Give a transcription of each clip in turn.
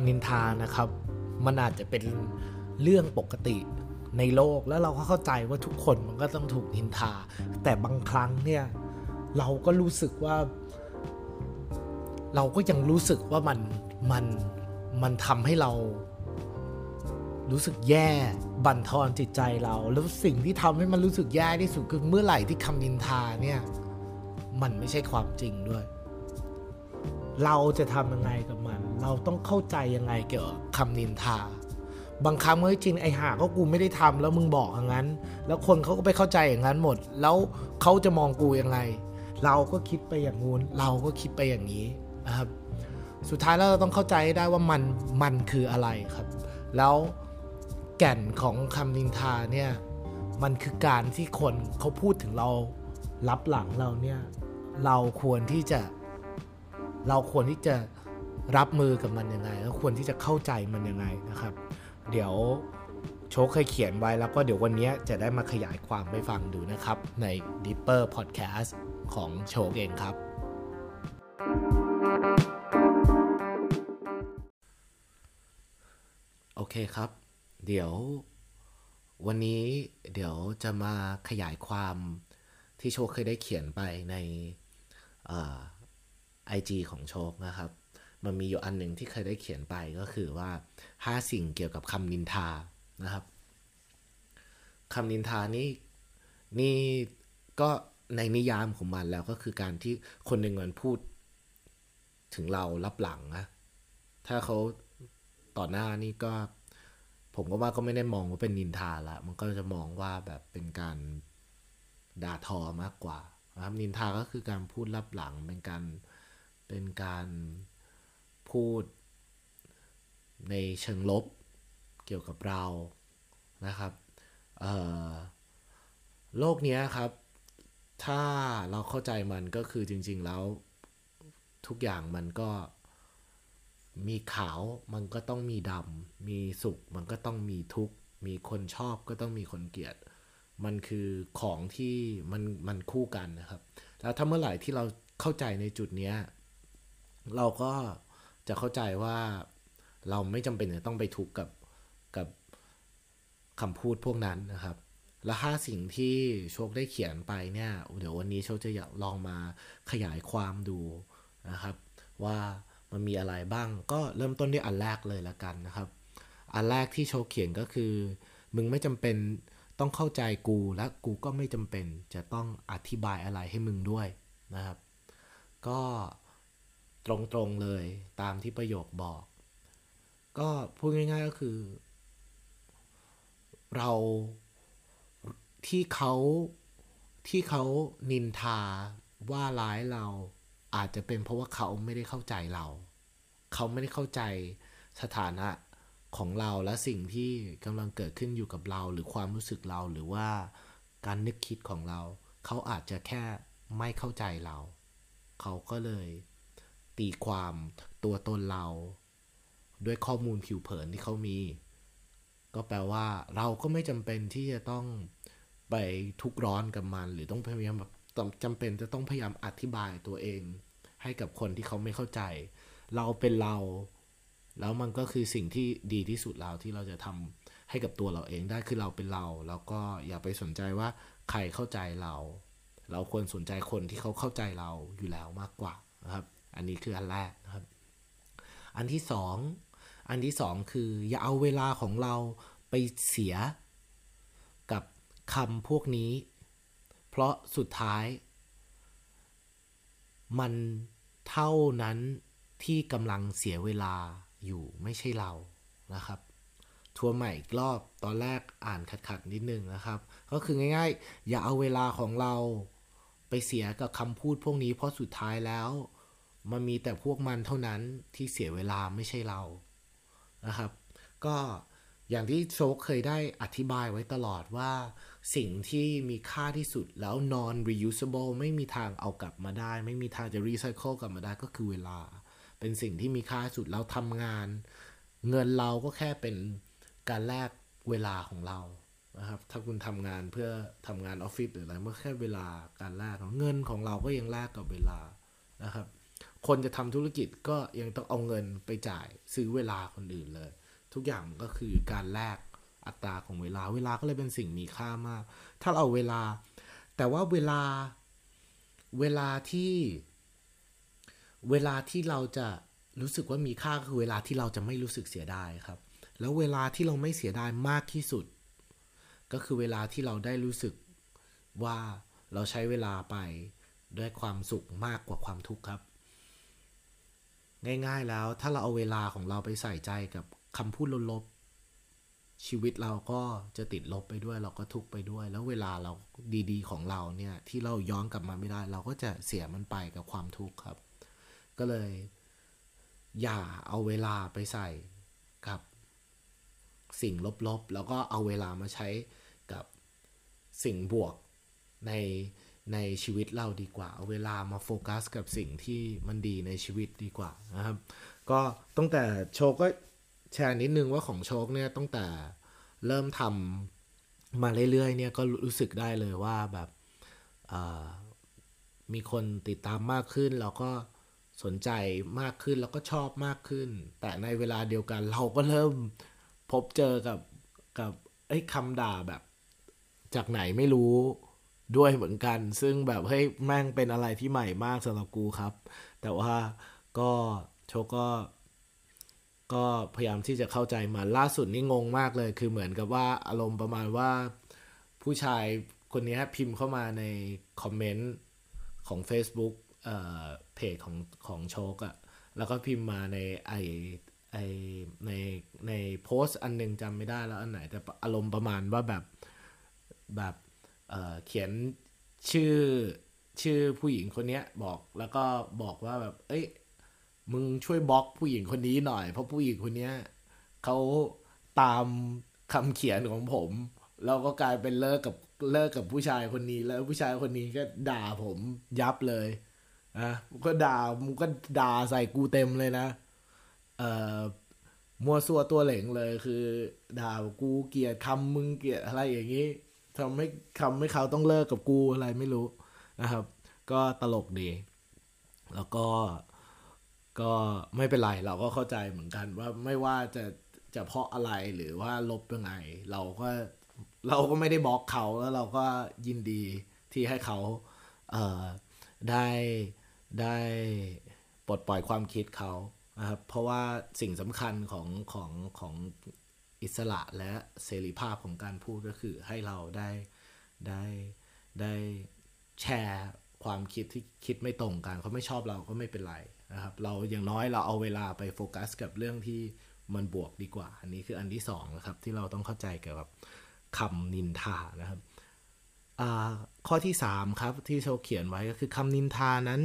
ำนินทานะครับ มันอาจจะเป็นเรื่องปกติในโลกแล้วเราก็เข้าใจว่าทุกคนมันก็ต้องถูกนินทา แต่บางครั้งเนี่ยเราก็รู้สึกว่า เราก็ยังรู้สึกว่ามันมันมันทำให้เรารู้สึกแย่บั่นทอนจิตใจเราแล้วสิ่งที่ทำให้มันรู้สึกแย่ที่สุดคือเมื่อไหร่ที่คำนินทาเนี่ย มันไม่ใช่ความจริงด้วย เราจะทำยังไงกับมัน เราต้องเข้าใจยังไงเกี่ยวกับคำนินทา บางครั้งเมื่อจริงไอ้ห่าก็กูไม่ได้ทำแล้วมึงบอกอย่างนั้น แล้วคนเขาก็ไปเข้าใจอย่างนั้นหมด แล้วเขาจะมองกูยังไง เราก็คิดไปอย่างงู้น เราก็คิดไปอย่างนี้นะครับ สุดท้ายแล้วเราต้องเข้าใจได้ว่ามันมันคืออะไรครับ แล้วแก่นของคำนินทาเนี่ยมันคือการที่คนเขาพูดถึงเรารับหลังเราเนี่ยเราควรที่จะ เราควรที่จะรับมือกับมันยังไง แล้วควรที่จะเข้าใจมันยังไงนะครับ เดี๋ยวโชคเคยเขียนไว้แล้วก็เดี๋ยววันนี้จะได้มาขยายความให้ฟังดูนะครับ ใน Deeper Podcast ของโชคเองครับ โอเคครับ เดี๋ยววันนี้เดี๋ยวจะมาขยายความที่โชคเคยได้เขียนไปใน ไอจีของโชคนะครับ มันมีอยู่อันหนึ่งที่เคยได้เขียนไปก็คือว่า 5 สิ่งเกี่ยวกับคำนินทานะครับคำนินทานี่นี่ก็ในนิยามของมันแล้วก็คือการที่คนหนึ่งมันพูดถึงเรารับหลังนะถ้าเขาต่อหน้านี่ก็ ผมก็ว่าก็ไม่ได้มองว่าเป็นนินทาละมันก็จะมองว่าแบบเป็นการด่าทอมากกว่านะครับนินทาก็คือการพูดรับหลังเป็นการ เป็นการพูดในเชิงลบเกี่ยวกับเรานะครับโลกนี้ครับ ถ้าเราเข้าใจมันก็คือจริง ๆ แล้วทุกอย่างมันก็มีขาวมันก็ต้องมีดำ มีสุขมันก็ต้องมีทุกข์ มีคนชอบก็ต้องมีคนเกลียด มันคือของที่มันมันคู่กันนะครับ แล้วถ้าเมื่อไหร่ที่เราเข้าใจในจุดนี้ เราก็จะเข้าใจว่าเราไม่จำเป็นจะต้องไปทุกข์กับกับคำพูดพวกนั้นนะครับ และห้าสิ่งที่โชคได้เขียนไปเนี่ย เดี๋ยววันนี้โชคจะอยากลองมาขยายความดูนะครับ ว่ามันมีอะไรบ้าง ก็เริ่มต้นด้วยอันแรกเลยละกันนะครับ อันแรกที่โชคเขียนก็คือ มึงไม่จำเป็นต้องเข้าใจกูและกูก็ไม่จำเป็นจะต้องอธิบายอะไรให้มึงด้วยนะครับ ก็ ตรงๆเลยตามที่ประโยคบอก ก็พูดง่ายๆก็คือ เราที่เขาที่เขานินทาว่าร้ายเราอาจจะเป็นเพราะว่าเขาไม่ได้เข้าใจเรา เขาไม่ได้เข้าใจสถานะของเราและสิ่งที่กำลังเกิดขึ้นอยู่กับเรา หรือความรู้สึกเราหรือว่าการนึกคิดของเรา เขาอาจจะแค่ไม่เข้าใจเรา เขาก็เลย ตีความตัวตนเรา ด้วยข้อมูลผิวเผินที่เขามี ก็แปลว่าเราก็ไม่จำเป็นที่จะต้องไปทุกร้อนกับมัน หรือต้องพยายามแบบจำเป็นจะต้องพยายามอธิบายตัวเอง ให้กับคนที่เขาไม่เข้าใจ เราเป็นเรา แล้วมันก็คือสิ่งที่ดีที่สุดเราที่เราจะทำให้กับตัวเราเองได้คือเราเป็นเรา แล้วก็อย่าไปสนใจว่าใครเข้าใจเรา เราควรสนใจคนที่เขาเข้าใจเราอยู่แล้วมากกว่านะครับ อันนี้คืออันแรกนะครับ อันที่สองอันที่สองคืออย่าเอาเวลาของเราไปเสียกับคำพวกนี้ เพราะสุดท้าย มันเท่านั้นที่กำลังเสียเวลาอยู่ไม่ใช่เรานะครับทัวร์ใหม่อีกรอบตอนแรกอ่านขัดๆนิดนึงนะครับ ก็คือง่าย ๆ อย่าเอาเวลาของเราไปเสียกับคำพูดพวกนี้เพราะสุดท้ายแล้ว มันมีแต่พวกมันเท่านั้นที่เสียเวลาไม่ใช่เรานะครับ ก็อย่างที่โชคเคยได้อธิบายไว้ตลอดว่า สิ่งที่มีค่าที่สุดแล้ว non reusable ไม่มีทางเอากลับมาได้ ไม่มีทางจะ recycle กลับมาได้ก็คือเวลา เป็นสิ่งที่มีค่าสุดแล้วทำงาน เงินเราก็แค่เป็นการแลกเวลาของเรานะครับ ถ้าคุณทำงานเพื่อทำงานออฟฟิศหรืออะไรเมื่อแค่เวลาการแลกเงินของเราก็ยังแลกกับเวลานะครับ คนจะทำธุรกิจก็ยังต้องเอาเงินไปจ่ายซื้อเวลาคนอื่นเลย ทุกอย่างก็คือการแลกอัตราของเวลา เวลาก็เลยเป็นสิ่งมีค่ามาก ถ้าเราเอาเวลา แต่ว่าเวลาเวลาที่ เวลาที่เราจะรู้สึกว่ามีค่าคือเวลาที่เราจะไม่รู้สึกเสียดายครับ แล้วเวลาที่เราไม่เสียดายมากที่สุด ก็คือเวลาที่เราได้รู้สึกว่าเราใช้เวลาไปด้วยความสุขมากกว่าความทุกข์ครับ ง่าย ๆ แล้ว ถ้าเราเอาเวลาของเราไปใส่ใจกับคำพูดลบๆชีวิตเราก็จะติดลบไปด้วย เราก็ทุกไปด้วย แล้วเวลาเราดีๆ ของเราเนี่ยที่เราย้อนกลับมาไม่ได้ เราก็จะเสียมันไปกับความทุกข์ครับ ก็เลย อย่าเอาเวลาไปใส่กับสิ่งลบๆ แล้วก็เอาเวลามาใช้กับสิ่งบวกใน ในชีวิตเราดีกว่า เอาเวลามาโฟกัสกับสิ่งที่มันดีในชีวิตดีกว่านะครับ ก็ตั้งแต่โชคก็แชร์นิดนึงว่าของโชคเนี่ยตั้งแต่เริ่มทำมาเรื่อยๆเนี่ยก็รู้สึกได้เลยว่าแบบมีคนติดตามมากขึ้นแล้วก็สนใจมากขึ้นแล้วก็ชอบมากขึ้น แต่ในเวลาเดียวกันเราก็เริ่มพบเจอกับกับไอ้คำด่าแบบจากไหนไม่รู้ ด้วยเหมือนกัน ซึ่งแบบเฮ้ยแม่งเป็นอะไรที่ใหม่มากสำหรับกูครับ แต่ว่าก็โชก็ก็พยายามที่จะเข้าใจมาล่าสุดนี่งงมากเลย คือเหมือนกับว่าอารมณ์ประมาณว่าผู้ชายคนนี้พิมพ์เข้ามาในคอมเมนต์ของ Facebook เอ่อเพจของของโชกอะแล้วก็พิมพ์มาในไอไอในในโพสต์อันนึงจำไม่ได้แล้วอันไหน แต่อารมณ์ประมาณว่าแบบแบบ เเขียนชื่อชื่อผู้หญิงคนนี้บอกแล้วก็บอกว่าแบบ เอ้ย มึงช่วยบล็อกผู้หญิงคนนี้หน่อย เพราะผู้หญิงคนนี้เขาตามคำเขียนของผมแล้วก็กลายเป็นเลิกกับเลิกกับผู้ชายคนนี้ แล้วผู้ชายคนนี้ก็ด่าผมยับเลยอะมก็ด่ามึงก็ด่าใส่กูเต็มเลยนะ เอ่อมัวซัวตัวเหลงเลยคือ ด่ากูเกลียดคำมึงเกลียดอะไรอย่างนี้ ทำให้ทำให้เขาต้องเลิกกับกูอะไรไม่รู้นะครับ ก็ตลกดี แล้วก็ก็ไม่เป็นไร เราก็เข้าใจเหมือนกันว่าไม่ว่าจะจะเพราะอะไรหรือว่าลบยังไง เราก็เราก็ไม่ได้บล็อกเขาแล้วเราก็ยินดีที่ให้เขาเอ่อได้ได้ปลดปล่อยความคิดเขานะครับเพราะว่าสิ่งสำคัญของของของ อิสระและเสรีภาพของการพูดก็คือให้เราได้ได้ได้แชร์ความคิดที่คิดไม่ตรงกันเขาไม่ชอบเราก็ไม่เป็นไรนะครับ เราอย่างน้อยเราเอาเวลาไปโฟกัสกับเรื่องที่มันบวกดีกว่า อันนี้คืออันที่สองนะครับที่เราต้องเข้าใจเกี่ยวกับคำนินทานะครับข้อที่สามครับที่โชเขียนไว้ก็คือคำนินทานั้น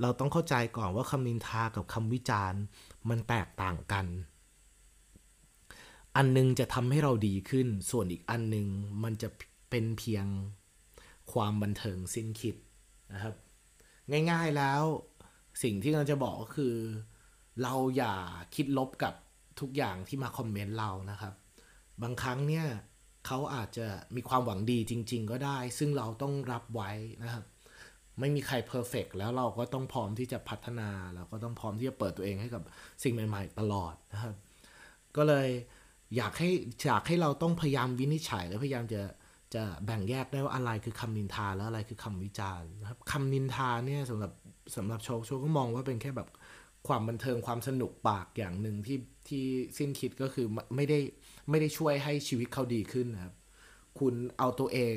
เราต้องเข้าใจก่อนว่าคำนินทากับคำวิจารณ์ มันแตกต่างกัน อันนึงจะทำให้เราดีขึ้น ส่วนอีกอันนึงมันจะเป็นเพียงความบันเทิงสิ้นคิดนะครับ ง่ายๆแล้วสิ่งที่เราจะบอกก็คือ เราอย่าคิดลบกับทุกอย่างที่มาคอมเมนต์เรานะครับ บางครั้งเนี่ยเขาอาจจะมีความหวังดีจริง ๆ ก็ได้ ซึ่งเราต้องรับไว้นะครับ ไม่มีใครเพอร์เฟกแล้วเราก็ต้องพร้อมที่จะพัฒนา เราก็ต้องพร้อมที่จะเปิดตัวเองให้กับสิ่งใหม่ ๆ ตลอดนะครับ ก็เลย อยากให้อยากให้เราต้องพยายามวินิจฉัย และพยายามจะจะแบ่งแยกได้ว่าอะไรคือคำนินทาแล้วอะไรคือคำวิจารณ์นะครับคำนินทาเนี่ยสำหรับสำหรับโชคโชคก็มองว่าเป็นแค่แบบความบันเทิงความสนุกปากอย่างหนึ่งที่ที่สิ้นคิดก็คือไม่ได้ไม่ได้ช่วยให้ชีวิตเขาดีขึ้นนะครับ คุณเอาตัวเอง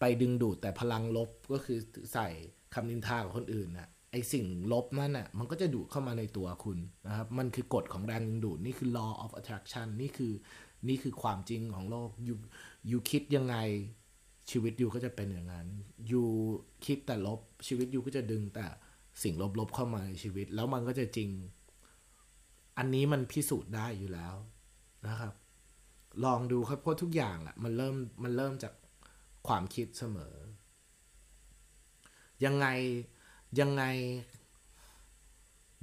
ไปดึงดูดแต่พลังลบก็คือใส่คำนินทาของคนอื่นนะ ไอสิ่งลบนั่นน่ะมันก็จะดูดเข้ามาในตัวคุณนะครับ มันคือกฎของแรงดึงดูด นี่คือ law of attraction นี่คือนี่คือความจริงของโลกยูยูคิดยังไงชีวิตยูก็จะเป็นอย่างนั้นยูคิดแต่ลบชีวิตยูก็จะดึงแต่สิ่งลบๆเข้ามาในชีวิต แล้วมันก็จะจริง อันนี้มันพิสูจน์ได้อยู่แล้วนะครับ ลองดูครับเพราะทุกอย่างอะมันเริ่มมันเริ่มจากความคิดเสมอ ยังไง ยังไง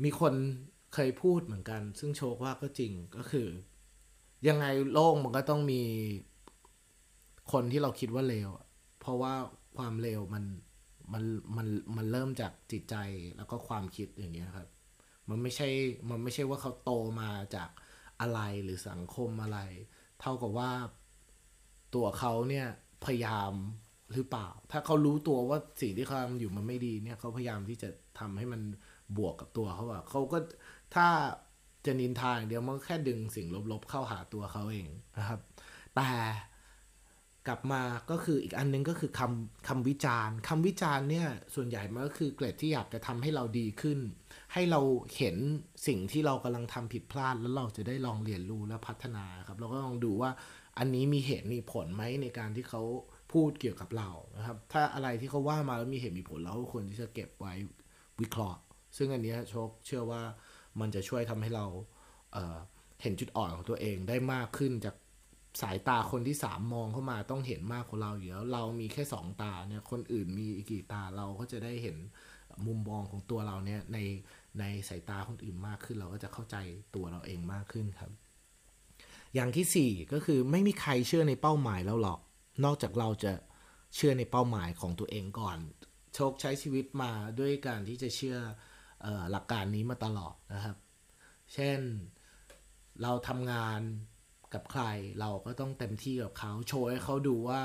มีคนเคยพูดเหมือนกัน ซึ่งโชคว่าก็จริงก็คือ ยังไงโลกมันก็ต้องมีคนที่เราคิดว่าเลวเพราะว่าความเลวมันมันมันมันเริ่มจากจิตใจแล้วก็ความคิดอย่างเงี้ยครับ มันไม่ใช่มันไม่ใช่ว่าเขาโตมาจากอะไรหรือสังคมอะไร เท่ากับว่าตัวเขาเนี่ยพยายาม หรือเปล่า ถ้าเขารู้ตัวว่าสิ่งที่เขาทำอยู่มันไม่ดีเนี่ยเขาพยายามที่จะทำให้มันบวกกับตัวเขาอะเขาก็ถ้าจะนินทาอย่างเดียวมันแค่ดึงสิ่งลบๆเข้าหาตัวเขาเองนะครับ แต่กลับมาก็คืออีกอันนึงก็คือคำคำวิจารณ์คำวิจารณ์เนี่ยส่วนใหญ่มันก็คือเกรดที่อยากจะทำให้เราดีขึ้น ให้เราเห็นสิ่งที่เรากำลังทำผิดพลาด แล้วเราจะได้ลองเรียนรู้และพัฒนาครับ เราก็ลองดูว่าอันนี้มีเหตุมีผลไหมในการที่เขา พูดเกี่ยวกับเรานะครับ ถ้าอะไรที่เขาว่ามาแล้วมีเหตุมีผลเราก็ควรที่จะเก็บไว้วิเคราะห์ ซึ่งอันนี้โชคเชื่อว่ามันจะช่วยทำให้เราเเห็นจุดอ่อนของตัวเองได้มากขึ้นจากสายตาคนที่สามมองเข้ามาต้องเห็นมากกว่าเราอยู่แล้วเรามีแค่สองตาเนี่ยคนอื่นมีอีกกี่ตาเราก็จะได้เห็นมุมมองของตัวเราเนี่ยในในสายตาคนอื่นมากขึ้น เราก็จะเข้าใจตัวเราเองมากขึ้นครับ อย่างที่สี่ก็คือไม่มีใครเชื่อในเป้าหมายแล้วหรอก นอกจากเราจะเชื่อในเป้าหมายของตัวเองก่อน โชคใช้ชีวิตมาด้วยการที่จะเชื่อออหลักการนี้มาตลอดนะครับ เช่นเราทำงานกับใครเราก็ต้องเต็มที่กับเขาโชว์ให้เขาดูว่า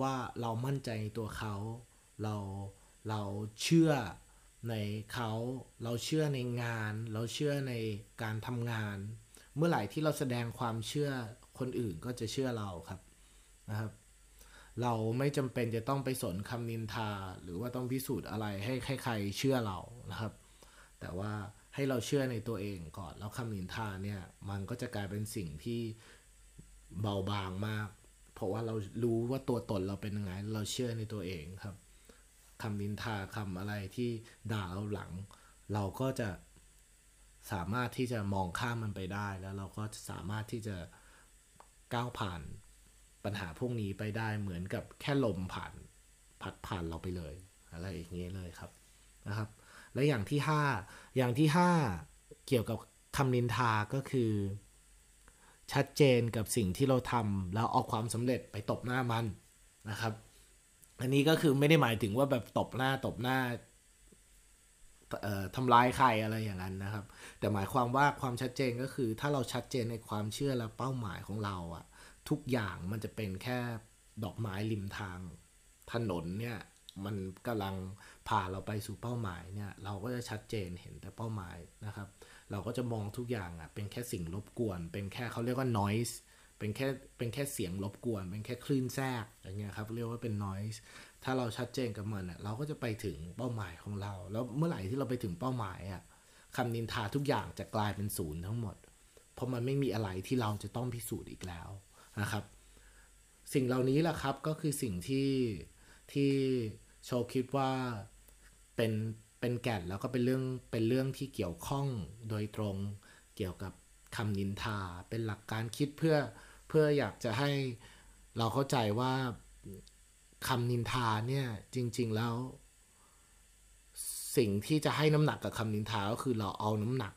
ว่าเรามั่นใจในตัวเขา เราเราเชื่อในเขาเราเชื่อในงาน เราเชื่อในการทำงาน เมื่อไหร่ที่เราแสดงความเชื่อคนอื่นก็จะเชื่อเราครับนะครับ เราไม่จำเป็นจะต้องไปสนคำนินทา หรือว่าต้องพิสูจน์อะไรให้ใครๆเชื่อเรานะครับ แต่ว่าให้เราเชื่อในตัวเองก่อนแล้วคำนินทาเนี่ยมันก็จะกลายเป็นสิ่งที่เบาบางมาก เพราะว่าเรารู้ว่าตัวตนเราเป็นยังไง เราเชื่อในตัวเองครับคำนินทาคำอะไรที่ด่าเราหลัง เราก็จะสามารถที่จะมองข้ามมันไปได้ แล้วเราก็สามารถที่จะก้าวผ่าน ปัญหาพวกนี้ไปได้เหมือนกับแค่ลมผ่านพัดผ่านเราไปเลย อะไรอย่างเงี้ยเลยครับนะครับ และอย่างที่ห้าอย่างที่ห้าเกี่ยวกับคำนินทาก็คือ ชัดเจนกับสิ่งที่เราทำแล้วเอาความสำเร็จไปตบหน้ามันนะครับ อันนี้ก็คือไม่ได้หมายถึงว่าแบบตบหน้าตบหน้าทำร้ายใครอะไรอย่างนั้นนะครับ แต่หมายความว่าความชัดเจนก็คือถ้าเราชัดเจนในความเชื่อและเป้าหมายของเราอะ ทุกอย่างมันจะเป็นแค่ดอกไม้ริมทาง ถนนเนี่ยมันกำลังพาเราไปสู่เป้าหมายเนี่ยเราก็จะชัดเจนเห็นแต่เป้าหมายนะครับ เราก็จะมองทุกอย่างอะเป็นแค่สิ่งรบกวน เป็นแค่เขาเรียกว่า noise เป็นแค่เป็นแค่เสียงรบกวน เป็นแค่คลื่นแทรกอย่างเงี้ยครับเรียกว่าเป็น noise ถ้าเราชัดเจนกับมันอะเราก็จะไปถึงเป้าหมายของเรา แล้วเมื่อไหร่ที่เราไปถึงเป้าหมายอะคำนินทาทุกอย่างจะกลายเป็นศูนย์ทั้งหมด เพราะมันไม่มีอะไรที่เราจะต้องพิสูจน์อีกแล้ว นะครับ สิ่งเหล่านี้แหละครับก็คือสิ่งที่ที่โชว์คิดว่าเป็นเป็นแก่นแล้วก็เป็นเรื่องเป็นเรื่องที่เกี่ยวข้องโดยตรงเกี่ยวกับคำนินทา เป็นหลักการคิดเพื่อเพื่ออยากจะให้เราเข้าใจว่าคำนินทาเนี่ยจริง ๆ แล้ว สิ่งที่จะให้น้ำหนักกับคำนินทาก็คือเราเอาน้ำหนัก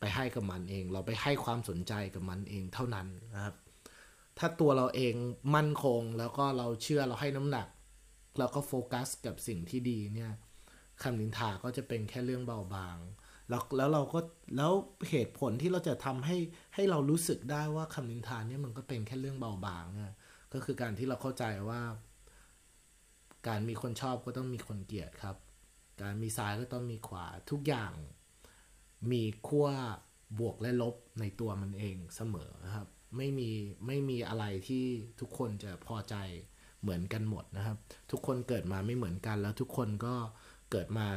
ไปให้กับมันเอง เราไปให้ความสนใจกับมันเองเท่านั้นนะครับ ถ้าตัวเราเองมั่นคงแล้วก็เราเชื่อเราให้น้ำหนักเราก็โฟกัสกับสิ่งที่ดีเนี่ยคำนินทาก็จะเป็นแค่เรื่องเบาบาง แล้วแล้วเราก็แล้วเหตุผลที่เราจะทำให้ให้เรารู้สึกได้ว่าคำนินทาเนี่ยมันก็เป็นแค่เรื่องเบาบางเนี่ยก็คือการที่เราเข้าใจว่า การมีคนชอบก็ต้องมีคนเกลียดครับ การมีซ้ายก็ต้องมีขวาทุกอย่างมีขั้วบวกและลบในตัวมันเองเสมอครับ ไม่มีไม่มีอะไรที่ทุกคนจะพอใจเหมือนกันหมดนะครับ ทุกคนเกิดมาไม่เหมือนกัน แล้วทุกคนก็เกิดมา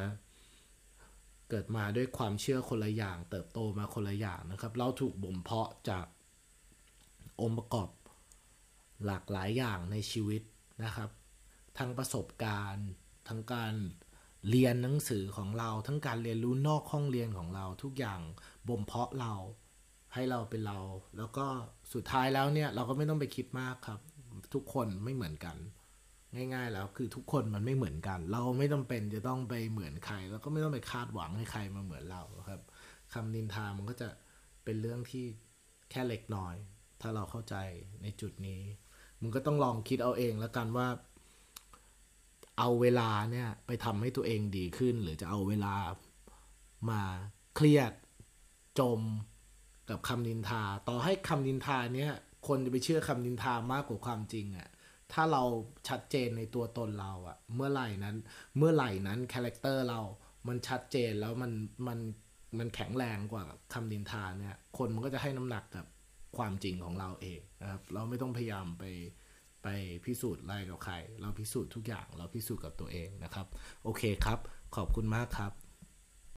เกิดมาด้วยความเชื่อคนละอย่าง เติบโตมาคนละอย่างนะครับ เราถูกบ่มเพาะจากองค์ประกอบหลากหลายอย่างในชีวิตนะครับ ทั้งประสบการณ์ ทั้งการเรียนหนังสือของเรา ทั้งการเรียนรู้นอกห้องเรียนของเรา ทุกอย่างบ่มเพาะเรา ให้เราเป็นเรา แล้วก็สุดท้ายแล้วเนี่ยเราก็ไม่ต้องไปคิดมากครับ ทุกคนไม่เหมือนกัน ง่าย ๆ แล้วคือทุกคนมันไม่เหมือนกัน เราไม่จาเป็นจะต้องไปเหมือนใคร แล้วก็ไม่ต้องไปคาดหวังให้ใครมาเหมือนเราครับคำนินทามันก็จะเป็นเรื่องที่แค่เล็กน้อย ถ้าเราเข้าใจในจุดนี้มันก็ต้องลองคิดเอาเองแล้วกันว่า เอาเวลาเนี่ยไปทำให้ตัวเองดีขึ้น หรือจะเอาเวลามาเครียดจม กับคำนินทา ต่อให้คำนินทาเนี่ยคนจะไปเชื่อคำนินทามากกว่าความจริงอะ่ะถ้าเราชัดเจนในตัวตนเราอะ่ะ เมื่อไหร่นั้น เมื่อไหร่นั้นคาแรคเตอร์เรา มันชัดเจนแล้วมันมันมันแข็งแรงกว่าคำนินทาเนี่ย คนมันก็จะให้น้ำหนักกับความจริงของเราเองนะครับ เราไม่ต้องพยายามไปไปพิสูจน์อะไรกับใคร เราพิสูจน์ทุกอย่าง เราพิสูจน์กับตัวเองนะครับ โอเคครับ ขอบคุณมากครับ